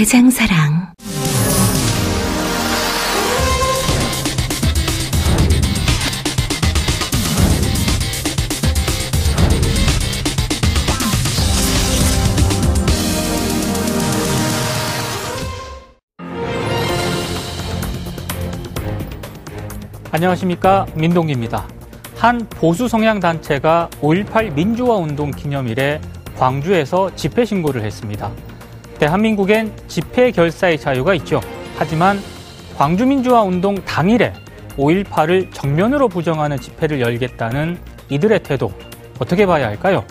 대장사랑. 안녕하십니까 민동기입니다. 한 보수 성향 단체가 5.18 민주화 운동 기념일에 광주에서 집회 신고를 했습니다. 대한민국엔 집회 결사의 자유가 있죠. 하지만 광주 민주화 운동 당일에 5.18을 정면으로 부정하는 집회를 열겠다는 이들의 태도 어떻게 봐야 할까요?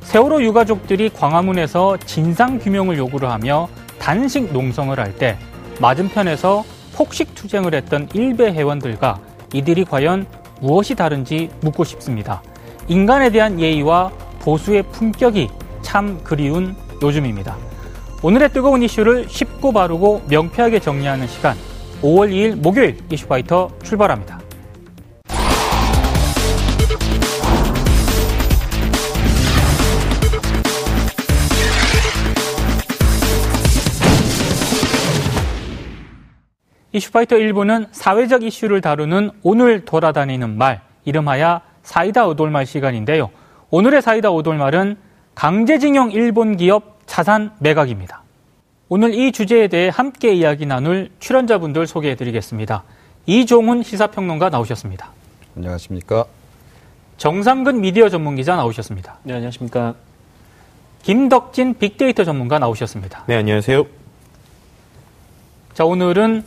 세월호 유가족들이 광화문에서 진상 규명을 요구를 하며 단식 농성을 할 때 맞은편에서 폭식 투쟁을 했던 일베 회원들과 이들이 과연 무엇이 다른지 묻고 싶습니다. 인간에 대한 예의와 보수의 품격이 참 그리운 요즘입니다. 오늘의 뜨거운 이슈를 쉽고 바르고 명쾌하게 정리하는 시간 5월 2일 목요일 이슈파이터 출발합니다. 이슈파이터 1부는 사회적 이슈를 다루는 오늘 돌아다니는 말, 이름하여 사이다 오돌말 시간인데요. 오늘의 사이다 오돌말은 강제징용 일본 기업 자산 매각입니다. 오늘 이 주제에 대해 함께 이야기 나눌 출연자분들 소개해 드리겠습니다. 이종훈 시사평론가 나오셨습니다. 안녕하십니까. 정상근 미디어 전문기자 나오셨습니다. 네, 안녕하십니까. 김덕진 빅데이터 전문가 나오셨습니다. 네, 안녕하세요. 자, 오늘은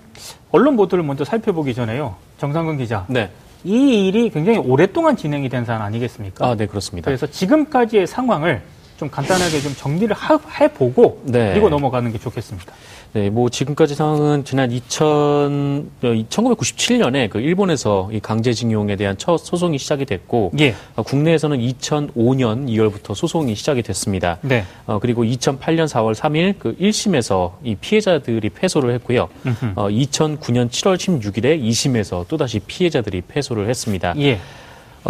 언론 보도를 먼저 살펴보기 전에요. 정상근 기자. 네. 이 일이 굉장히 오랫동안 진행이 된 사안 아니겠습니까? 아, 네, 그렇습니다. 그래서 지금까지의 상황을 좀 간단하게 좀 정리를 하, 해보고 네. 그리고 넘어가는 게 좋겠습니다. 네, 뭐 지금까지 상황은 지난 2000, 1997년에 그 일본에서 이 강제징용에 대한 첫 소송이 시작이 됐고 예. 어, 국내에서는 2005년 2월부터 소송이 시작이 됐습니다. 네. 어, 그리고 2008년 4월 3일 그 1심에서 이 피해자들이 패소를 했고요. 어, 2009년 7월 16일에 2심에서 또다시 피해자들이 패소를 했습니다. 예.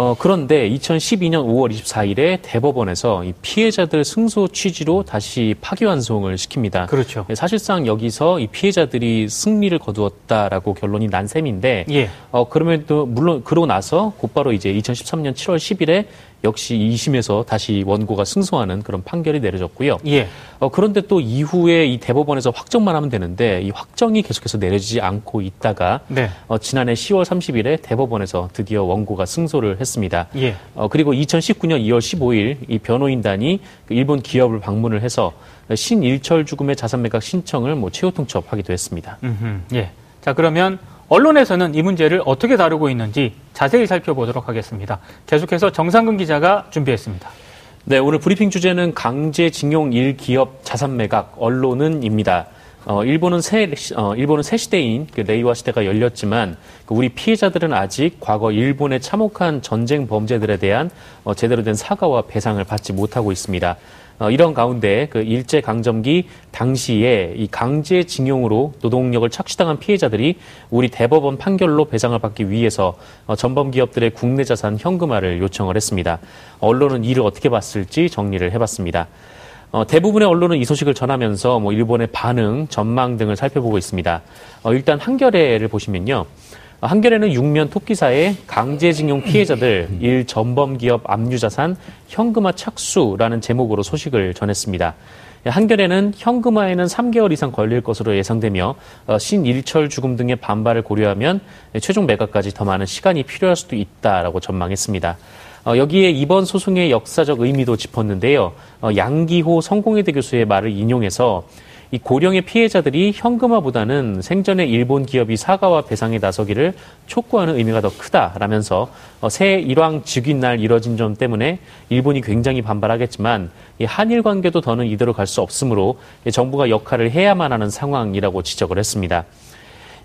어, 그런데 2012년 5월 24일에 대법원에서 이 피해자들 승소 취지로 다시 파기환송을 시킵니다. 그렇죠. 네, 사실상 여기서 이 피해자들이 승리를 거두었다라고 결론이 난 셈인데, 예. 어, 그럼에도 물론 그러고 나서 곧바로 이제 2013년 7월 10일에 역시 2심에서 다시 원고가 승소하는 그런 판결이 내려졌고요. 예. 어, 그런데 또 이후에 이 대법원에서 확정만 하면 되는데 이 확정이 계속해서 내려지지 않고 있다가 네. 어, 지난해 10월 30일에 대법원에서 드디어 원고가 승소를 했습니다. 예. 어, 그리고 2019년 2월 15일 이 변호인단이 그 일본 기업을 방문을 해서 신일철 죽음의 자산 매각 신청을 뭐 최후 통첩하기도 했습니다. 음흠, 예. 자, 그러면 언론에서는 이 문제를 어떻게 다루고 있는지 자세히 살펴보도록 하겠습니다. 계속해서 정상근 기자가 준비했습니다. 네, 오늘 브리핑 주제는 강제징용 1기업 자산 매각 언론은입니다. 어, 일본은 새, 어, 일본은 새 시대인 그 레이와 시대가 열렸지만 그 우리 피해자들은 아직 과거 일본의 참혹한 전쟁 범죄들에 대한 어, 제대로 된 사과와 배상을 받지 못하고 있습니다. 어, 이런 가운데 그 일제 강점기 당시에 이 강제징용으로 노동력을 착취당한 피해자들이 우리 대법원 판결로 배상을 받기 위해서 어, 전범 기업들의 국내 자산 현금화를 요청을 했습니다. 언론은 이를 어떻게 봤을지 정리를 해봤습니다. 어, 대부분의 언론은 이 소식을 전하면서 뭐 일본의 반응, 전망 등을 살펴보고 있습니다. 어, 일단 한겨레를 보시면요. 어, 한겨레는 육면 토끼사의 강제징용 피해자들 일 전범 기업 압류자산 현금화 착수라는 제목으로 소식을 전했습니다. 한겨레는 현금화에는 3개월 이상 걸릴 것으로 예상되며 어, 신일철 죽음 등의 반발을 고려하면 최종 매각까지 더 많은 시간이 필요할 수도 있다라고 전망했습니다. 어, 여기에 이번 소송의 역사적 의미도 짚었는데요. 어, 양기호 성공회대 교수의 말을 인용해서 이 고령의 피해자들이 현금화보다는 생전에 일본 기업이 사과와 배상에 나서기를 촉구하는 의미가 더 크다라면서 어, 새 일왕 즉위 날 이뤄진 점 때문에 일본이 굉장히 반발하겠지만 이 한일 관계도 더는 이대로 갈 수 없으므로 정부가 역할을 해야만 하는 상황이라고 지적을 했습니다.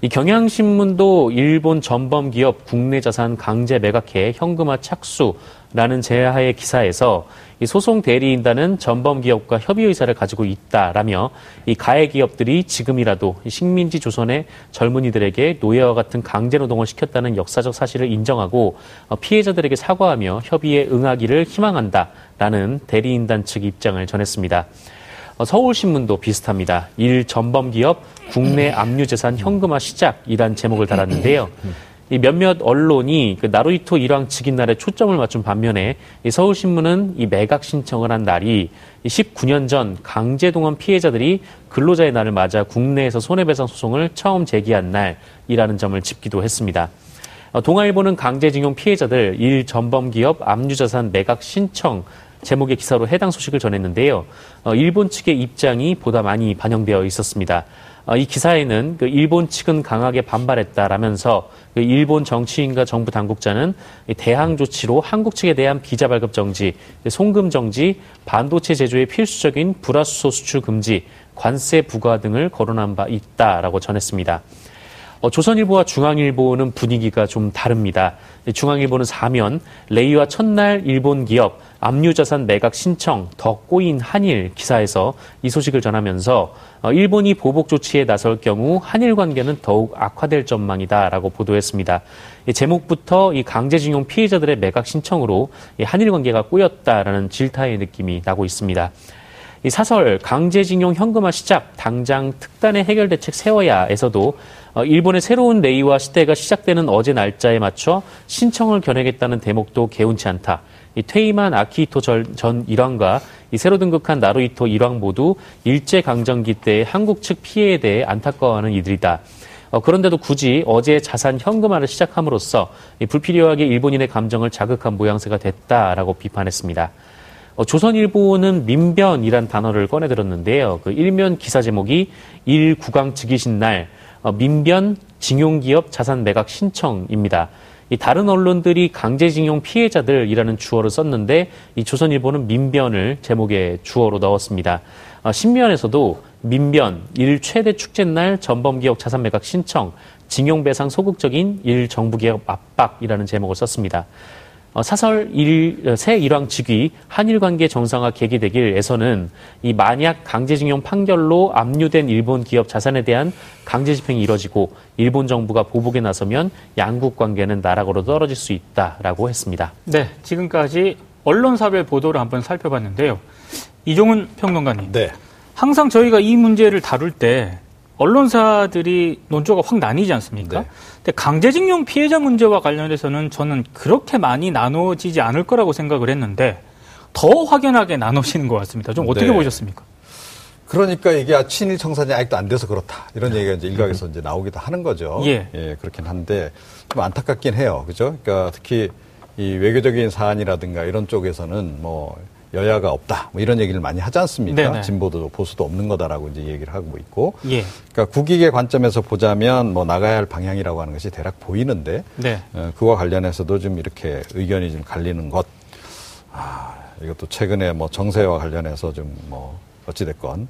이 경향신문도 일본 전범 기업 국내 자산 강제 매각해 현금화 착수라는 제하의 기사에서 이 소송 대리인단은 전범 기업과 협의 의사를 가지고 있다라며 이 가해 기업들이 지금이라도 식민지 조선의 젊은이들에게 노예와 같은 강제 노동을 시켰다는 역사적 사실을 인정하고 어, 피해자들에게 사과하며 협의에 응하기를 희망한다라는 대리인단 측 입장을 전했습니다. 어, 서울신문도 비슷합니다. 일 전범 기업 국내 압류재산 현금화 시작이란 제목을 달았는데요. 이 몇몇 언론이 그 나루이토 일왕 즉인 날에 초점을 맞춘 반면에 이 서울신문은 이 매각 신청을 한 날이 19년 전 강제동원 피해자들이 근로자의 날을 맞아 국내에서 손해배상 소송을 처음 제기한 날이라는 점을 짚기도 했습니다. 어, 동아일보는 강제징용 피해자들 일 전범기업 압류자산 매각 신청 제목의 기사로 해당 소식을 전했는데요. 어, 일본 측의 입장이 보다 많이 반영되어 있었습니다. 어, 이 기사에는 그 일본 측은 강하게 반발했다라면서 그 일본 정치인과 정부 당국자는 대항 조치로 한국 측에 대한 비자 발급 정지, 송금 정지, 반도체 제조의 필수적인 불화수소 수출 금지, 관세 부과 등을 거론한 바 있다라고 전했습니다. 어, 조선일보와 중앙일보는 분위기가 좀 다릅니다. 중앙일보는 사면, 레이와 첫날 일본 기업, 압류자산 매각 신청, 더 꼬인 한일 기사에서 이 소식을 전하면서 어, 일본이 보복 조치에 나설 경우 한일 관계는 더욱 악화될 전망이다라고 보도했습니다. 제목부터 이 강제징용 피해자들의 매각 신청으로 한일 관계가 꼬였다라는 질타의 느낌이 나고 있습니다. 이 사설 강제징용 현금화 시작 당장 특단의 해결 대책 세워야에서도 어, 일본의 새로운 레이와 시대가 시작되는 어제 날짜에 맞춰 신청을 겨내겠다는 대목도 개운치 않다. 이 퇴임한 아키히토 전 일왕과 이 새로 등극한 나루히토 일왕 모두 일제 강점기 때 한국 측 피해에 대해 안타까워하는 이들이다. 어, 그런데도 굳이 어제 자산 현금화를 시작함으로써 불필요하게 일본인의 감정을 자극한 모양새가 됐다라고 비판했습니다. 어, 조선일보는 민변이란 단어를 꺼내들었는데요. 그 일면 기사 제목이 일구강 즉위신 날 어, 민변 징용기업 자산 매각 신청입니다. 이 다른 언론들이 강제징용 피해자들이라는 주어를 썼는데 이 조선일보는 민변을 제목에 주어로 넣었습니다. 어, 신면에서도 민변 일 최대 축제날 전범기업 자산 매각 신청 징용배상 소극적인 일 정부개혁 압박이라는 제목을 썼습니다. 어, 사설 일, 새 일왕 즉위 한일 관계 정상화 계기되길에서는 이 만약 강제징용 판결로 압류된 일본 기업 자산에 대한 강제 집행이 이뤄지고 일본 정부가 보복에 나서면 양국 관계는 나락으로 떨어질 수 있다라고 했습니다. 네, 지금까지 언론사별 보도를 한번 살펴봤는데요. 이종훈 평론가님. 네. 항상 저희가 이 문제를 다룰 때 언론사들이 논조가 확 나뉘지 않습니까? 네. 근데 강제징용 피해자 문제와 관련해서는 저는 그렇게 많이 나눠지지 않을 거라고 생각을 했는데 더 확연하게 나눠지는 것 같습니다. 좀 어떻게 네. 보셨습니까? 그러니까 이게 친일 청산이 아직도 안 돼서 그렇다 이런 얘기가 이제 일각에서 이제 나오기도 하는 거죠. 예. 예, 그렇긴 한데 좀 안타깝긴 해요. 그죠? 그러니까 특히 이 외교적인 사안이라든가 이런 쪽에서는 뭐 여야가 없다. 뭐 이런 얘기를 많이 하지 않습니까? 네네. 진보도 보수도 없는 거다라고 이제 얘기를 하고 있고. 예. 그러니까 국익의 관점에서 보자면 뭐 나가야 할 방향이라고 하는 것이 대략 보이는데 네. 어, 그와 관련해서도 좀 이렇게 의견이 좀 갈리는 것. 아, 이것도 최근에 뭐 정세와 관련해서 좀 뭐 어찌됐건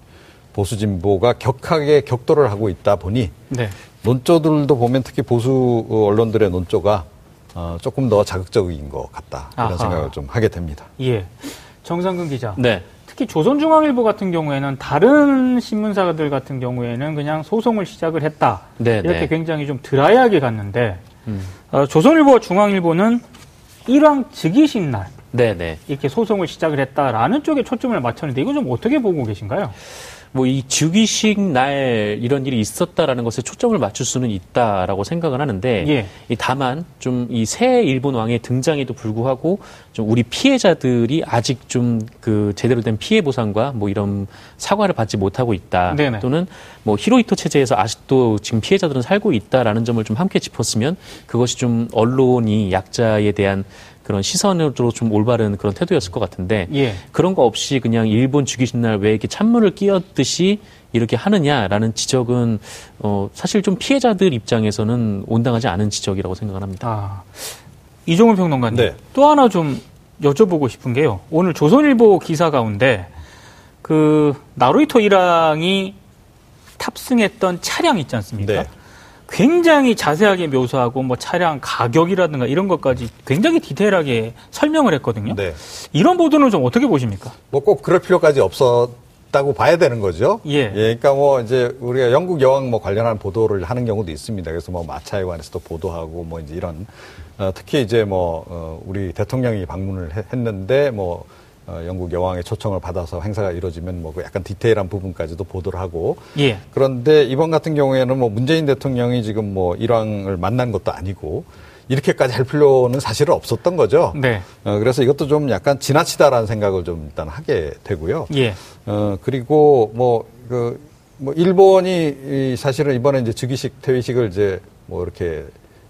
보수 진보가 격하게 격돌을 하고 있다 보니 네. 논조들도 보면 특히 보수 언론들의 논조가 어, 조금 더 자극적인 것 같다 이런 아하. 생각을 좀 하게 됩니다. 예. 정상근 기자. 네. 특히 조선중앙일보 같은 경우에는 다른 신문사들 같은 경우에는 그냥 소송을 시작을 했다. 네, 이렇게 네. 굉장히 좀 드라이하게 갔는데 음. 어, 조선일보와 중앙일보는 일왕 즉위식 날 네, 네. 이렇게 소송을 시작을 했다라는 쪽에 초점을 맞췄는데 이거 좀 어떻게 보고 계신가요? 뭐 이 즉위식 날 이런 일이 있었다라는 것에 초점을 맞출 수는 있다라고 생각을 하는데 예. 이 다만 좀 이 새 일본 왕의 등장에도 불구하고 좀 우리 피해자들이 아직 좀 그 제대로 된 피해 보상과 뭐 이런 사과를 받지 못하고 있다 네네. 또는 뭐 히로이토 체제에서 아직도 지금 피해자들은 살고 있다라는 점을 좀 함께 짚었으면 그것이 좀 언론이 약자에 대한 그런 시선으로 좀 올바른 그런 태도였을 것 같은데 예. 그런 거 없이 그냥 일본 죽이신 날 왜 이렇게 찬물을 끼얹듯이 이렇게 하느냐라는 지적은 어, 사실 좀 피해자들 입장에서는 온당하지 않은 지적이라고 생각을 합니다. 아, 이종훈 평론가님 네. 또 하나 좀 여쭤보고 싶은 게요. 오늘 조선일보 기사 가운데 그 나루이토 일왕이 탑승했던 차량 있지 않습니까? 네. 굉장히 자세하게 묘사하고 뭐 차량 가격이라든가 이런 것까지 굉장히 디테일하게 설명을 했거든요. 네. 이런 보도는 좀 어떻게 보십니까? 뭐 꼭 그럴 필요까지 없었다고 봐야 되는 거죠. 예. 예. 그러니까 뭐 이제 우리가 영국 여왕 뭐 관련한 보도를 하는 경우도 있습니다. 그래서 뭐 마차에 관해서도 보도하고 뭐 이제 이런 어, 특히 이제 뭐 어, 우리 대통령이 방문을 해, 했는데 뭐 어, 영국 여왕의 초청을 받아서 행사가 이루어지면 뭐그 약간 디테일한 부분까지도 보도를 하고 예. 그런데 이번 같은 경우에는 뭐 문재인 대통령이 지금 뭐 일왕을 만난 것도 아니고 이렇게까지 할 필요는 사실은 없었던 거죠. 네. 어, 그래서 이것도 좀 약간 지나치다라는 생각을 좀 일단 하게 되고요. 예. 어, 그리고 뭐, 그, 뭐, 일본이 이 사실은 이번에 이제 즉위식, 퇴위식을 이제 뭐 이렇게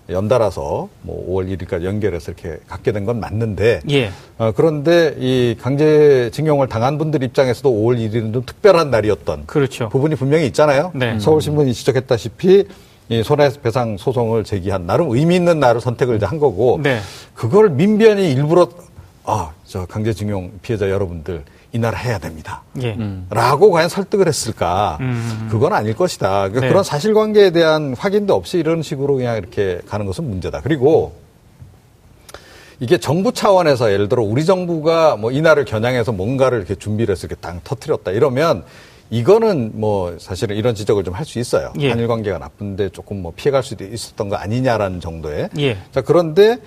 연달아서 뭐 5월 1일까지 연결해서 이렇게 갖게 된 건 맞는데 예. 어, 그런데 이 강제징용을 당한 분들 입장에서도 5월 1일은 좀 특별한 날이었던 그렇죠. 부분이 분명히 있잖아요. 네. 서울신문이 지적했다시피 이 손해배상 소송을 제기한 나름 의미 있는 날을 선택을 한 거고 네. 그걸 민변이 일부러 아, 저 강제징용 피해자 여러분들 이 나라 해야 됩니다. 예. 음. 라고 과연 설득을 했을까? 음. 그건 아닐 것이다. 그러니까 네. 그런 사실관계에 대한 확인도 없이 이런 식으로 그냥 이렇게 가는 것은 문제다. 그리고 이게 정부 차원에서 예를 들어 우리 정부가 뭐 이날을 겨냥해서 뭔가를 이렇게 준비를 해서 이렇게 땅 터트렸다 이러면 이거는 뭐 사실은 이런 지적을 좀 할 수 있어요. 예. 한일 관계가 나쁜데 조금 뭐 피해갈 수도 있었던 거 아니냐라는 정도의. 예. 자, 그런데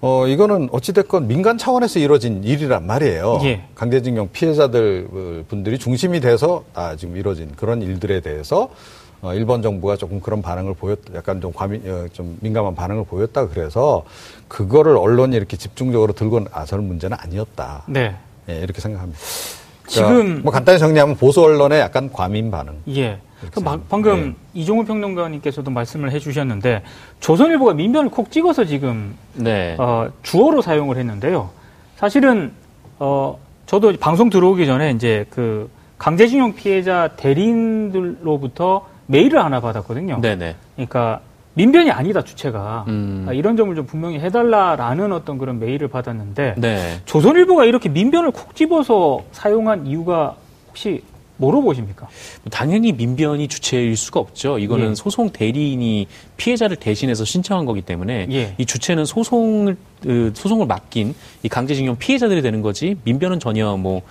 어, 이거는 어찌됐건 민간 차원에서 이루어진 일이란 말이에요. 예. 강제징용 피해자들 분들이 중심이 돼서 아, 지금 이루어진 그런 일들에 대해서 어, 일본 정부가 조금 그런 반응을 보였, 약간 좀 과민, 어, 좀 민감한 반응을 보였다 그래서 그거를 언론이 이렇게 집중적으로 들고 나설 문제는 아니었다. 네. 예, 이렇게 생각합니다. 그러니까 지금 뭐 간단히 정리하면 보수 언론의 약간 과민 반응. 예. 그 방금 네. 이종훈 평론가님께서도 말씀을 해주셨는데 조선일보가 민변을 콕 찍어서 지금 네. 어, 주어로 사용을 했는데요. 사실은 어, 저도 방송 들어오기 전에 이제 그 강제징용 피해자 대리인들로부터 메일을 하나 받았거든요. 네네. 그러니까 민변이 아니다 주체가 음. 아, 이런 점을 좀 분명히 해달라라는 어떤 그런 메일을 받았는데 네. 조선일보가 이렇게 민변을 콕 집어서 사용한 이유가 혹시 뭐로 보십니까? 당연히 민변이 주체일 수가 없죠. 이거는 예. 소송 대리인이 피해자를 대신해서 신청한 거기 때문에 예. 이 주체는 소송을 그 소송을 맡긴 이 강제징용 피해자들이 되는 거지 민변은 전혀 뭐.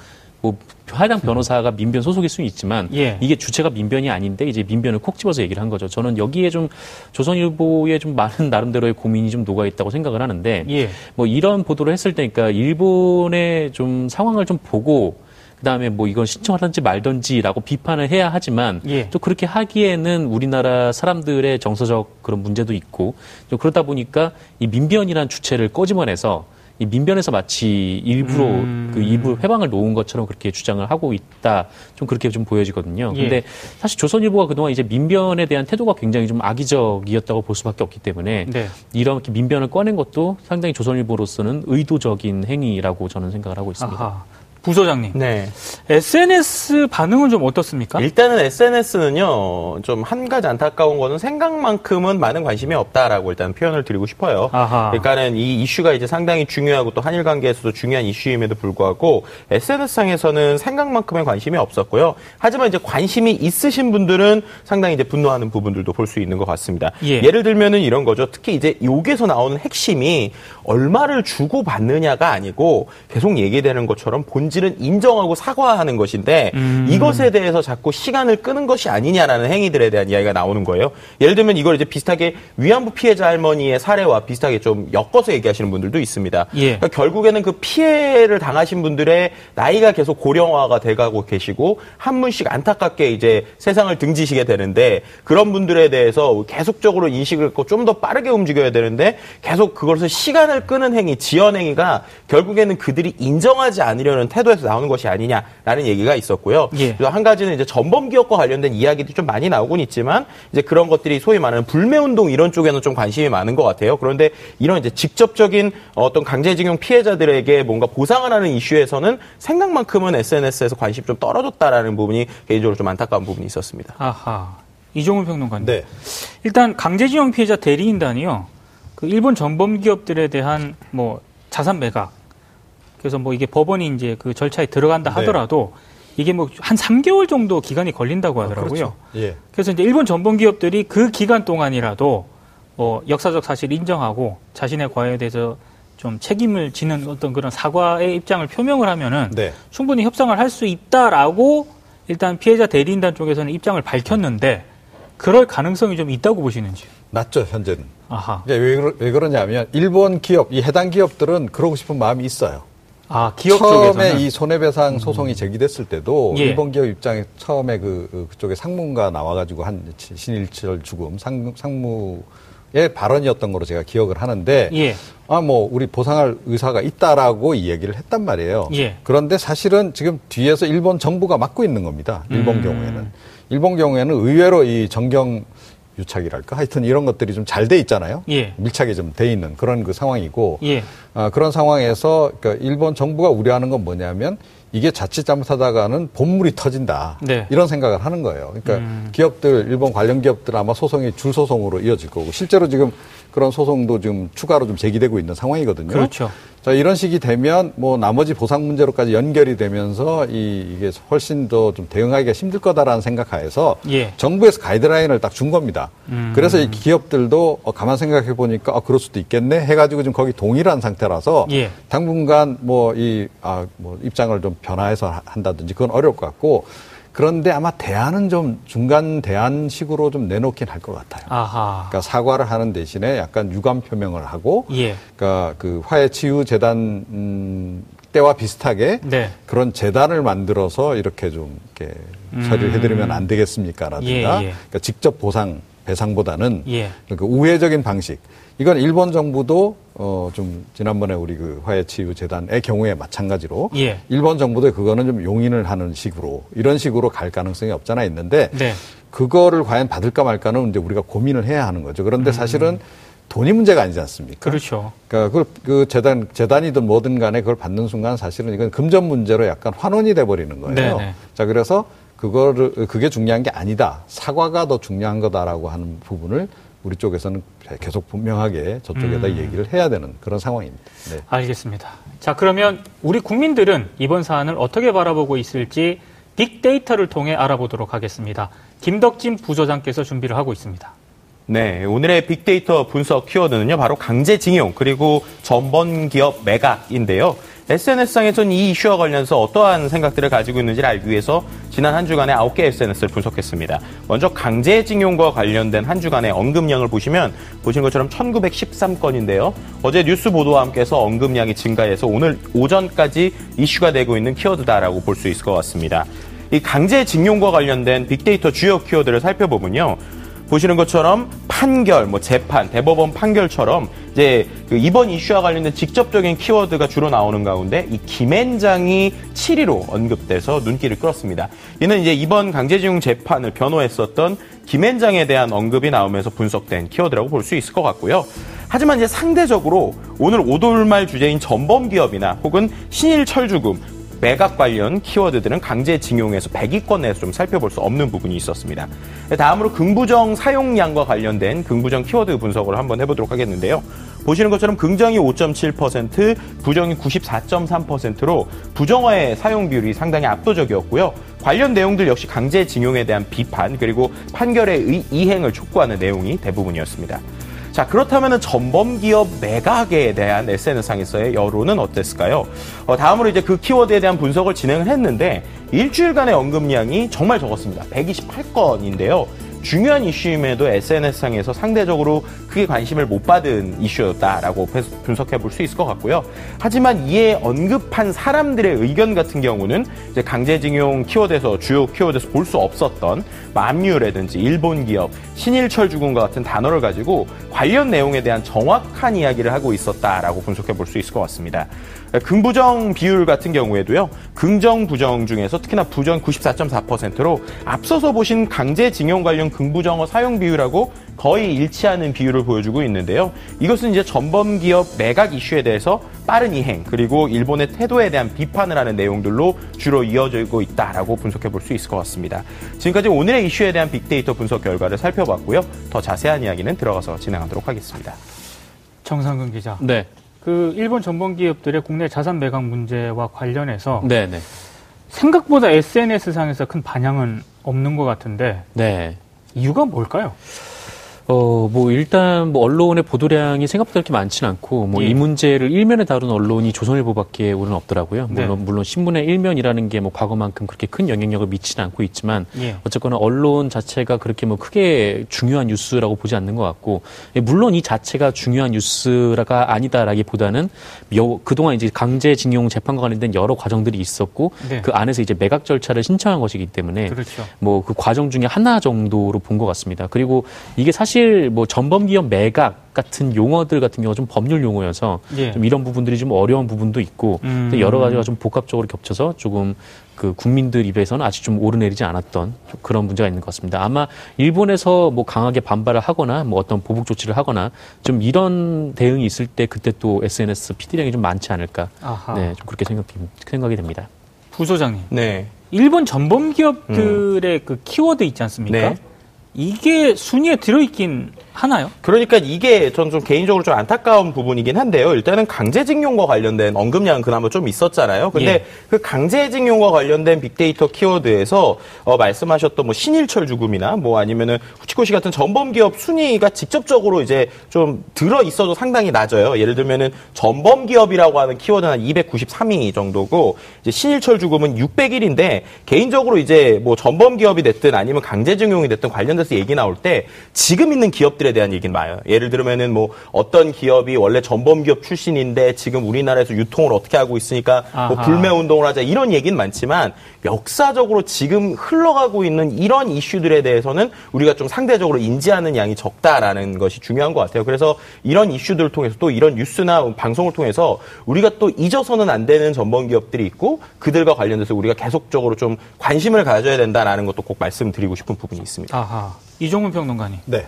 뭐 해당 변호사가 민변 소속일 수는 있지만 예. 이게 주체가 민변이 아닌데 이제 민변을 콕 집어서 얘기를 한 거죠. 저는 여기에 좀 조선일보에 좀 많은 나름대로의 고민이 좀 녹아 있다고 생각을 하는데 예. 뭐 이런 보도를 했을 때니까 일본의 좀 상황을 좀 보고 그다음에 뭐 이건 신청하든지 말든지라고 비판을 해야 하지만 예. 또 그렇게 하기에는 우리나라 사람들의 정서적 그런 문제도 있고 좀 그러다 보니까 이 민변이란 주체를 꺼집어내서 이 민변에서 마치 일부러 음. 그 이부 회방을 놓은 것처럼 그렇게 주장을 하고 있다. 좀 그렇게 좀 보여지거든요. 예. 근데 사실 조선일보가 그동안 이제 민변에 대한 태도가 굉장히 좀 악의적이었다고 볼 수밖에 없기 때문에 네. 이렇게 민변을 꺼낸 것도 상당히 조선일보로서는 의도적인 행위라고 저는 생각을 하고 있습니다. 아하. 부소장님. 네. SNS 반응은 좀 어떻습니까? 일단은 SNS는요, 좀 한 가지 안타까운 거는 생각만큼은 많은 관심이 없다라고 일단 표현을 드리고 싶어요. 아하. 그러니까는 이 이슈가 이제 상당히 중요하고 또 한일 관계에서도 중요한 이슈임에도 불구하고 SNS상에서는 생각만큼의 관심이 없었고요. 하지만 이제 관심이 있으신 분들은 상당히 이제 분노하는 부분들도 볼 수 있는 것 같습니다. 예. 를 들면은 이런 거죠. 특히 이제 여기서 나오는 핵심이 얼마를 주고 받느냐가 아니고 계속 얘기되는 것처럼 본 본질은 인정하고 사과하는 것인데 음. 이것에 대해서 자꾸 시간을 끄는 것이 아니냐라는 행위들에 대한 이야기가 나오는 거예요. 예를 들면 이걸 이제 비슷하게 위안부 피해자 할머니의 사례와 비슷하게 좀 엮어서 얘기하시는 분들도 있습니다. 예. 그러니까 결국에는 그 피해를 당하신 분들의 나이가 계속 고령화가 돼가고 계시고 한 분씩 안타깝게 이제 세상을 등지시게 되는데 그런 분들에 대해서 계속적으로 인식을 좀 더 빠르게 움직여야 되는데 계속 그것을 시간을 시간을 끄는 행위, 지연 행위가 결국에는 그들이 인정하지 않으려는 태도에서 나오는 것이 아니냐라는 얘기가 있었고요. 예. 한 가지는 이제 전범 기업과 관련된 이야기도 좀 많이 나오곤 있지만 이제 그런 것들이 소위 말하는 불매 운동 이런 쪽에는 좀 관심이 많은 것 같아요. 그런데 이런 이제 직접적인 어떤 강제징용 피해자들에게 뭔가 보상을 하는 이슈에서는 생각만큼은 SNS에서 관심이 좀 떨어졌다라는 부분이 개인적으로 좀 안타까운 부분이 있었습니다. 아하. 이종훈 평론가님. 네. 일단 강제징용 피해자 대리인단이요. 그 일본 전범 기업들에 대한 뭐 자산 매각. 그래서 뭐 이게 법원이 이제 그 절차에 들어간다 네. 하더라도 네. 이게 뭐 한 3개월 정도 기간이 걸린다고 아, 하더라고요. 아, 그렇죠. 예. 그래서 이제 일본 전범 기업들이 그 기간 동안이라도 뭐 역사적 사실 인정하고 자신의 과에 대해서 좀 책임을 지는 어떤 그런 사과의 입장을 표명을 하면은 네. 충분히 협상을 할 수 있다라고 일단 피해자 대리인단 쪽에서는 입장을 밝혔는데 그럴 가능성이 좀 있다고 보시는지요? 낮죠, 현재는. 아하. 왜, 왜 그러냐면, 일본 기업, 이 해당 기업들은 그러고 싶은 마음이 있어요. 아, 기업 처음에 쪽에서는? 이 손해배상 소송이 제기됐을 때도 예. 일본 기업 입장에 처음에 그, 그 그쪽에 상무가 나와가지고 한 신일철 죽음 상, 상무의 발언이었던 거로 제가 기억을 하는데 예. 아뭐 우리 보상할 의사가 있다라고 이 얘기를 했단 말이에요. 예. 그런데 사실은 지금 뒤에서 일본 정부가 맡고 있는 겁니다. 일본 음. 경우에는 일본 경우에는 의외로 이 정경 유착이랄까 하여튼 이런 것들이 좀 잘 돼 있잖아요. 예. 밀착이 좀 돼 있는 그런 그 상황이고 예. 아, 그런 상황에서 그러니까 일본 정부가 우려하는 건 뭐냐면 이게 자칫 잘못하다가는 본물이 터진다. 네. 이런 생각을 하는 거예요. 그러니까 음. 기업들 일본 관련 기업들 아마 소송이 줄 소송으로 이어질 거고 실제로 지금 그런 소송도 지금 추가로 좀 제기되고 있는 상황이거든요. 그렇죠. 자, 이런 식이 되면 뭐 나머지 보상 문제로까지 연결이 되면서 이, 이게 훨씬 더 좀 대응하기가 힘들 거다라는 생각하에서 예. 정부에서 가이드라인을 딱 준 겁니다. 음. 그래서 이 기업들도 어, 가만 생각해 보니까 어, 그럴 수도 있겠네 해가지고 지금 거기 동일한 상태라서 예. 당분간 뭐 이, 아, 뭐 입장을 좀 변화해서 한다든지 그건 어려울 것 같고 그런데 아마 대안은 좀 중간 대안식으로 좀 내놓긴 할 것 같아요. 아하. 그러니까 사과를 하는 대신에 약간 유감 표명을 하고, 예. 그러니까 그 화해 치유 재단 음, 때와 비슷하게 네. 그런 재단을 만들어서 이렇게 좀 이렇게 음. 처리를 해드리면 안 되겠습니까라든가, 예, 예. 그러니까 직접 보상 배상보다는 예. 그 우회적인 방식. 이건 일본 정부도 어 좀 지난번에 우리 그 화해치유 재단의 경우에 마찬가지로 예. 일본 정부도 그거는 좀 용인을 하는 식으로 이런 식으로 갈 가능성이 없잖아 있는데 네. 그거를 과연 받을까 말까는 이제 우리가 고민을 해야 하는 거죠. 그런데 음. 사실은 돈이 문제가 아니지 않습니까? 그렇죠. 그러니까 그걸 그 재단 재단이든 뭐든 간에 그걸 받는 순간 사실은 이건 금전 문제로 약간 환원이 돼 버리는 거예요. 네네. 네. 자 그래서 그거를 그게 중요한 게 아니다. 사과가 더 중요한 거다라고 하는 부분을 우리 쪽에서는 계속 분명하게 저쪽에다 음. 얘기를 해야 되는 그런 상황입니다. 네. 알겠습니다. 자, 그러면 우리 국민들은 이번 사안을 어떻게 바라보고 있을지 빅데이터를 통해 알아보도록 하겠습니다. 김덕진 부소장께서 준비를 하고 있습니다. 네, 오늘의 빅데이터 분석 키워드는요, 바로 강제징용, 그리고 전범기업 매각인데요. SNS상에서는 이 이슈와 관련해서 어떠한 생각들을 가지고 있는지를 알기 위해서 지난 한 주간의 9개 SNS를 분석했습니다. 먼저 강제징용과 관련된 한 주간의 언급량을 보시면 보시는 것처럼 1913건인데요. 어제 뉴스 보도와 함께해서 언급량이 증가해서 오늘 오전까지 이슈가 되고 있는 키워드다라고 볼 수 있을 것 같습니다. 이 강제징용과 관련된 빅데이터 주요 키워드를 살펴보면요. 보시는 것처럼 판결, 뭐 재판, 대법원 판결처럼 이제 그 이번 이슈와 관련된 직접적인 키워드가 주로 나오는 가운데 이 김앤장이 7위로 언급돼서 눈길을 끌었습니다. 이는 이제 이번 강제징용 재판을 변호했었던 김앤장에 대한 언급이 나오면서 분석된 키워드라고 볼 수 있을 것 같고요. 하지만 이제 상대적으로 오늘 오돌말 주제인 전범기업이나 혹은 신일철주금 매각 관련 키워드들은 강제징용에서 100위권 내에서 좀 살펴볼 수 없는 부분이 있었습니다. 다음으로 긍부정 사용량과 관련된 긍부정 키워드 분석을 한번 해보도록 하겠는데요. 보시는 것처럼 긍정이 5.7%, 부정이 94.3%로 부정어의 사용 비율이 상당히 압도적이었고요. 관련 내용들 역시 강제징용에 대한 비판 그리고 판결의 이행을 촉구하는 내용이 대부분이었습니다. 자, 그렇다면 전범 기업 매각에 대한 SNS상에서의 여론은 어땠을까요? 어, 다음으로 이제 그 키워드에 대한 분석을 진행을 했는데 일주일간의 언급량이 정말 적었습니다. 128건인데요. 중요한 이슈임에도 SNS상에서 상대적으로 크게 관심을 못 받은 이슈였다라고 분석해 볼 수 있을 것 같고요. 하지만 이에 언급한 사람들의 의견 같은 경우는 이제 강제징용 키워드에서 주요 키워드에서 볼 수 없었던 만뮤라든지 일본 기업, 신일철 주군과 같은 단어를 가지고 관련 내용에 대한 정확한 이야기를 하고 있었다라고 분석해 볼 수 있을 것 같습니다. 긍부정 비율 같은 경우에도요. 긍정 부정 중에서 특히나 부정 94.4%로 앞서서 보신 강제징용 관련 긍부정어 사용 비율하고 거의 일치하는 비율을 보여주고 있는데요. 이것은 이제 전범 기업 매각 이슈에 대해서 빠른 이행 그리고 일본의 태도에 대한 비판을 하는 내용들로 주로 이어지고 있다라고 분석해 볼 수 있을 것 같습니다. 지금까지 오늘의 이슈에 대한 빅데이터 분석 결과를 살펴봤고요. 더 자세한 이야기는 들어가서 진행하도록 하겠습니다. 정상근 기자. 네. 그 일본 전범 기업들의 국내 자산 매각 문제와 관련해서 네네. 네. 생각보다 SNS 상에서 큰 반향은 없는 것 같은데 네. 이유가 뭘까요? 어, 뭐, 일단, 뭐, 언론의 보도량이 생각보다 그렇게 많지는 않고, 뭐, 예. 이 문제를 일면에 다룬 언론이 조선일보밖에 오는 없더라고요. 네. 물론, 네. 물론, 신문의 일면이라는 게 뭐, 과거만큼 그렇게 큰 영향력을 미치지는 않고 있지만, 예. 어쨌거나 언론 자체가 그렇게 뭐, 크게 중요한 뉴스라고 보지 않는 것 같고, 예, 물론 이 자체가 중요한 뉴스가 아니다라기 보다는, 그동안 이제 강제징용 재판과 관련된 여러 과정들이 있었고, 네. 그 안에서 이제 매각 절차를 신청한 것이기 때문에, 그렇죠. 뭐, 그 과정 중에 하나 정도로 본 것 같습니다. 그리고 이게 사실 사실 뭐 전범기업 매각 같은 용어들 같은 경우 좀 법률 용어여서 예. 좀 이런 부분들이 좀 어려운 부분도 있고 음. 여러 가지가 좀 복합적으로 겹쳐서 조금 그 국민들 입에서는 아직 좀 오르내리지 않았던 좀 그런 문제가 있는 것 같습니다. 아마 일본에서 뭐 강하게 반발을 하거나 뭐 어떤 보복 조치를 하거나 좀 이런 대응이 있을 때 그때 또 SNS 피디량이 좀 많지 않을까. 아하. 네, 좀 그렇게 생각, 생각이 됩니다. 부소장님. 네. 일본 전범 기업들의 음. 그 키워드 있지 않습니까? 네. 이게 순위에 들어있긴 하나요? 그러니까 이게 전 좀 개인적으로 좀 안타까운 부분이긴 한데요. 일단은 강제징용과 관련된 언급량은 그나마 좀 있었잖아요. 근데 예. 그 강제징용과 관련된 빅데이터 키워드에서 어, 말씀하셨던 뭐 신일철 죽음이나 뭐 아니면은 후치코시 같은 전범 기업 순위가 직접적으로 이제 좀 들어 있어도 상당히 낮아요. 예를 들면은 전범 기업이라고 하는 키워드는 한 293위 정도고 이제 신일철 죽음은 601인데 개인적으로 이제 뭐 전범 기업이 됐든 아니면 강제징용이 됐든 관련돼서 얘기 나올 때 지금 있는 기업 기업들에 대한 얘기는 많아요. 예를 들면은 뭐 어떤 기업이 원래 전범 기업 출신인데 지금 우리나라에서 유통을 어떻게 하고 있으니까 뭐 불매 운동을 하자 이런 얘기는 많지만 역사적으로 지금 흘러가고 있는 이런 이슈들에 대해서는 우리가 좀 상대적으로 인지하는 양이 적다라는 것이 중요한 것 같아요. 그래서 이런 이슈들을 통해서 또 이런 뉴스나 방송을 통해서 우리가 또 잊어서는 안 되는 전범 기업들이 있고 그들과 관련돼서 우리가 계속적으로 좀 관심을 가져야 된다라는 것도 꼭 말씀드리고 싶은 부분이 있습니다. 아하. 이종훈 평론가님. 네.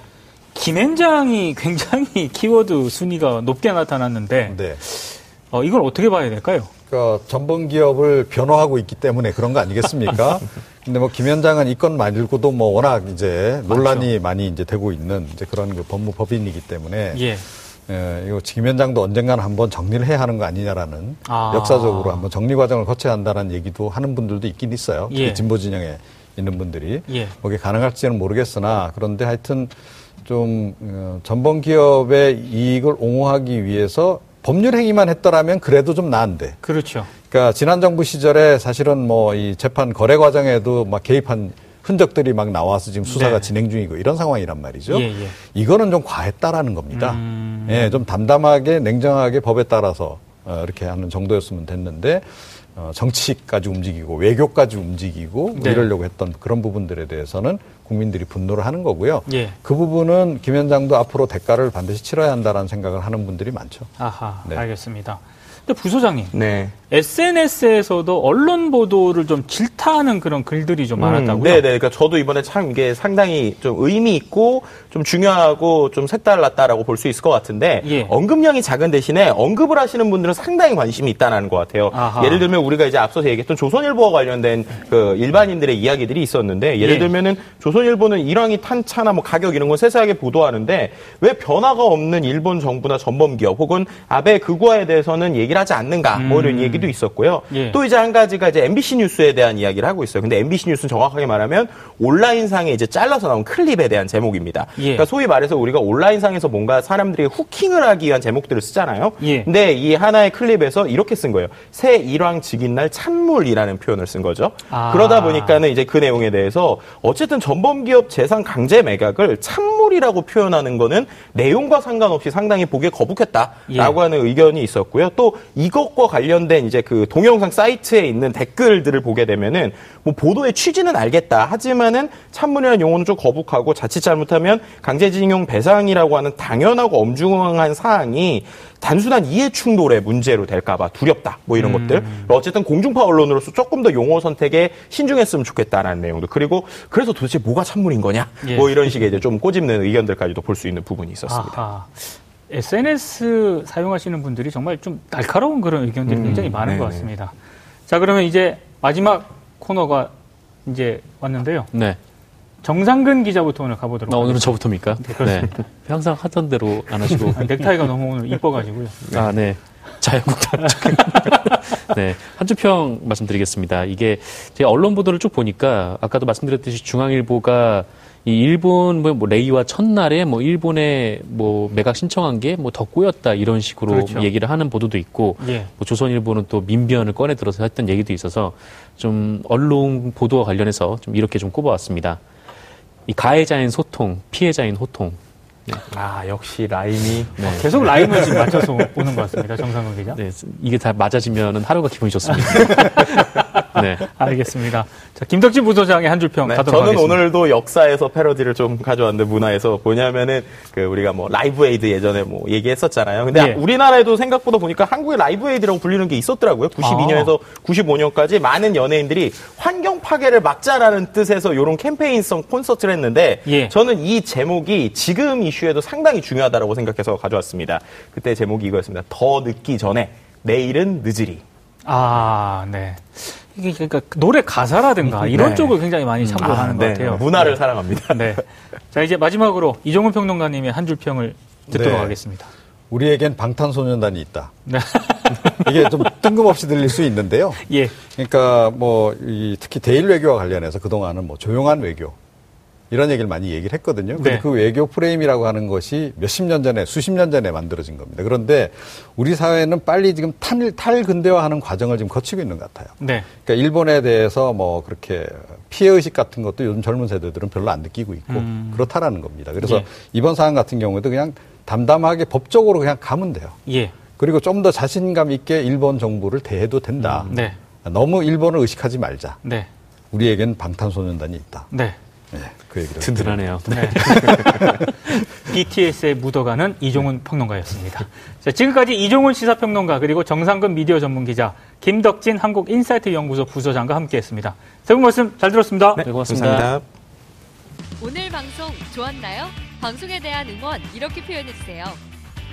김앤장이 굉장히 키워드 순위가 높게 나타났는데 네. 어, 이걸 어떻게 봐야 될까요? 그러니까 전범 기업을 변호하고 있기 때문에 그런 거 아니겠습니까? 근데 뭐 김현장은 이 건 말고도 뭐 워낙 이제 논란이 맞죠. 많이 이제 되고 있는 이제 그런 그 법무법인이기 때문에 예. 예, 이거 김현장도 언젠가는 한번 정리를 해야 하는 거 아니냐라는 아. 역사적으로 한번 정리 과정을 거쳐야 한다는 얘기도 하는 분들도 있긴 있어요. 예. 진보 진영에 있는 분들이 예. 그게 가능할지는 모르겠으나 그런데 하여튼 좀 어, 전범 기업의 이익을 옹호하기 위해서 법률 행위만 했더라면 그래도 좀 나은데. 그렇죠. 그러니까 지난 정부 시절에 사실은 뭐 이 재판 거래 과정에도 막 개입한 흔적들이 막 나와서 지금 수사가 네. 진행 중이고 이런 상황이란 말이죠. 예, 예. 이거는 좀 과했다라는 겁니다. 음... 예, 좀 담담하게 냉정하게 법에 따라서 어, 이렇게 하는 정도였으면 됐는데 어, 정치까지 움직이고 외교까지 움직이고 뭐 네. 이러려고 했던 그런 부분들에 대해서는 국민들이 분노를 하는 거고요. 예. 그 부분은 김 위원장도 앞으로 대가를 반드시 치러야 한다라는 생각을 하는 분들이 많죠. 아하, 네. 알겠습니다. 근데 부소장님, 네. SNS에서도 언론 보도를 좀 질타하는 그런 글들이 좀 음, 많았다고요? 네, 네. 그러니까 저도 이번에 참 이게 상당히 좀 의미 있고 좀 중요하고 좀 색달랐다라고 볼 수 있을 것 같은데 예. 언급량이 작은 대신에 언급을 하시는 분들은 상당히 관심이 있다는 것 같아요. 아하. 예를 들면 우리가 이제 앞서서 얘기했던 조선일보와 관련된 그 일반인들의 이야기들이 있었는데 예를 예. 들면은 조선일보는 일왕이 탄 차나 뭐 가격 이런 걸 세세하게 보도하는데 왜 변화가 없는 일본 정부나 전범 기업 혹은 아베 극우화에 대해서는 얘기 를 이야기를 하지 않는가 뭐 이런 음. 얘기도 있었고요. 예. 또 이제 한 가지가 이제 MBC 뉴스에 대한 이야기를 하고 있어요. 근데 MBC 뉴스는 정확하게 말하면 온라인상에 이제 잘라서 나온 클립에 대한 제목입니다. 예. 그러니까 소위 말해서 우리가 온라인상에서 뭔가 사람들이 후킹을 하기 위한 제목들을 쓰잖아요. 예. 근데 이 하나의 클립에서 이렇게 쓴 거예요. 새 일왕 즉인 날 찬물이라는 표현을 쓴 거죠. 아. 그러다 보니까는 이제 그 내용에 대해서 어쨌든 전범기업 재산 강제 매각을 찬물이라고 표현하는 거는 내용과 상관없이 상당히 보기에 거북했다라고 예. 하는 의견이 있었고요. 또 이것과 관련된 이제 그 동영상 사이트에 있는 댓글들을 보게 되면은 뭐 보도의 취지는 알겠다. 하지만은 찬물이라는 용어는 좀 거북하고 자칫 잘못하면 강제징용 배상이라고 하는 당연하고 엄중한 사항이 단순한 이해 충돌의 문제로 될까봐 두렵다. 뭐 이런 음. 것들. 어쨌든 공중파 언론으로서 조금 더 용어 선택에 신중했으면 좋겠다라는 내용도. 그리고 그래서 도대체 뭐가 찬물인 거냐? 예. 뭐 이런 식의 이제 좀 꼬집는 의견들까지도 볼 수 있는 부분이 있었습니다. 아하. SNS 사용하시는 분들이 정말 좀 날카로운 그런 의견들이 음, 굉장히 많은 네네. 것 같습니다. 자, 그러면 이제 마지막 코너가 이제 왔는데요. 네. 정상근 기자부터 오늘 가보도록 아, 오늘은 저부터입니까? 네, 네. 항상 하던 대로 안 하시고. 아, 넥타이가 너무 오늘 이뻐가지고요. 네. 아, 네. 자유국당 네. 한줄평 말씀드리겠습니다. 이게 제가 언론 보도를 쭉 보니까 아까도 말씀드렸듯이 중앙일보가 이 일본 뭐, 뭐 레이와 첫날에 뭐 일본에 뭐 매각 신청한 게뭐더 꼬였다 이런 식으로 그렇죠. 얘기를 하는 보도도 있고 예. 뭐 조선일보는 또 민변을 꺼내 들어서 했던 얘기도 있어서 좀 언론 보도와 관련해서 좀 이렇게 좀 꼽아왔습니다. 이 가해자인 소통, 피해자인 호통. 네. 아 역시 라임이 네. 아, 계속 라임을 지금 맞춰서 오는 것 같습니다. 정상근 기자. 네, 이게 다 맞아지면 하루가 기분이 좋습니다. 네, 알겠습니다. 자, 김덕진 부소장의 한 줄평 네, 가도록 저는 하겠습니다. 오늘도 역사에서 패러디를 좀 가져왔는데 문화에서 뭐냐면은 그 우리가 뭐 Live Aid 예전에 뭐 얘기했었잖아요. 근데 예. 우리나라에도 생각보다 보니까 한국에 Live Aid라고 불리는 게 있었더라고요. 92년에서 아. 95년까지 많은 연예인들이 환경 파괴를 막자라는 뜻에서 이런 캠페인성 콘서트를 했는데 예. 저는 이 제목이 지금 이슈에도 상당히 중요하다고 생각해서 가져왔습니다. 그때 제목이 이거였습니다. 더 늦기 전에 내일은 늦으리. 아, 네. 이게 그러니까 노래 가사라든가 네. 이런 네. 쪽을 굉장히 많이 참고하는 아, 네. 것 같아요. 문화를 네. 사랑합니다. 네. 자 이제 마지막으로 이종훈 평론가님의 한 줄 평을 듣도록 네. 하겠습니다. 우리에겐 방탄소년단이 있다. 네. 이게 좀 뜬금없이 들릴 수 있는데요. 예. 그러니까 뭐 특히 대일 외교와 관련해서 그동안은 뭐 조용한 외교 이런 얘기를 많이 얘기를 했거든요. 네. 그 외교 프레임이라고 하는 것이 몇십 년 전에, 수십 년 전에 만들어진 겁니다. 그런데 우리 사회는 빨리 지금 탈, 탈근대화하는 과정을 지금 거치고 있는 것 같아요. 네. 그러니까 일본에 대해서 뭐 그렇게 피해 의식 같은 것도 요즘 젊은 세대들은 별로 안 느끼고 있고 음. 그렇다라는 겁니다. 그래서 예. 이번 사안 같은 경우에도 그냥 담담하게 법적으로 그냥 가면 돼요. 예. 그리고 좀 더 자신감 있게 일본 정부를 대해도 된다. 음. 네. 너무 일본을 의식하지 말자. 네. 우리에겐 방탄소년단이 있다. 네. 네, 그 얘기를 든든하네요. 네. BTS에 묻어가는 이종훈 평론가였습니다. 자, 지금까지 이종훈 시사평론가 그리고 정상근 미디어 전문기자 김덕진 한국 인사이트 연구소 부소장과 함께했습니다. 세분 말씀 잘 들었습니다. 네, 고맙습니다. 오늘 방송 좋았나요? 방송에 대한 응원 이렇게 표현해 주세요.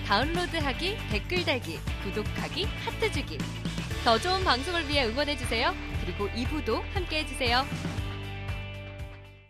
다운로드하기, 댓글 달기, 구독하기, 하트 주기. 더 좋은 방송을 위해 응원해 주세요. 그리고 2부도 함께 해 주세요.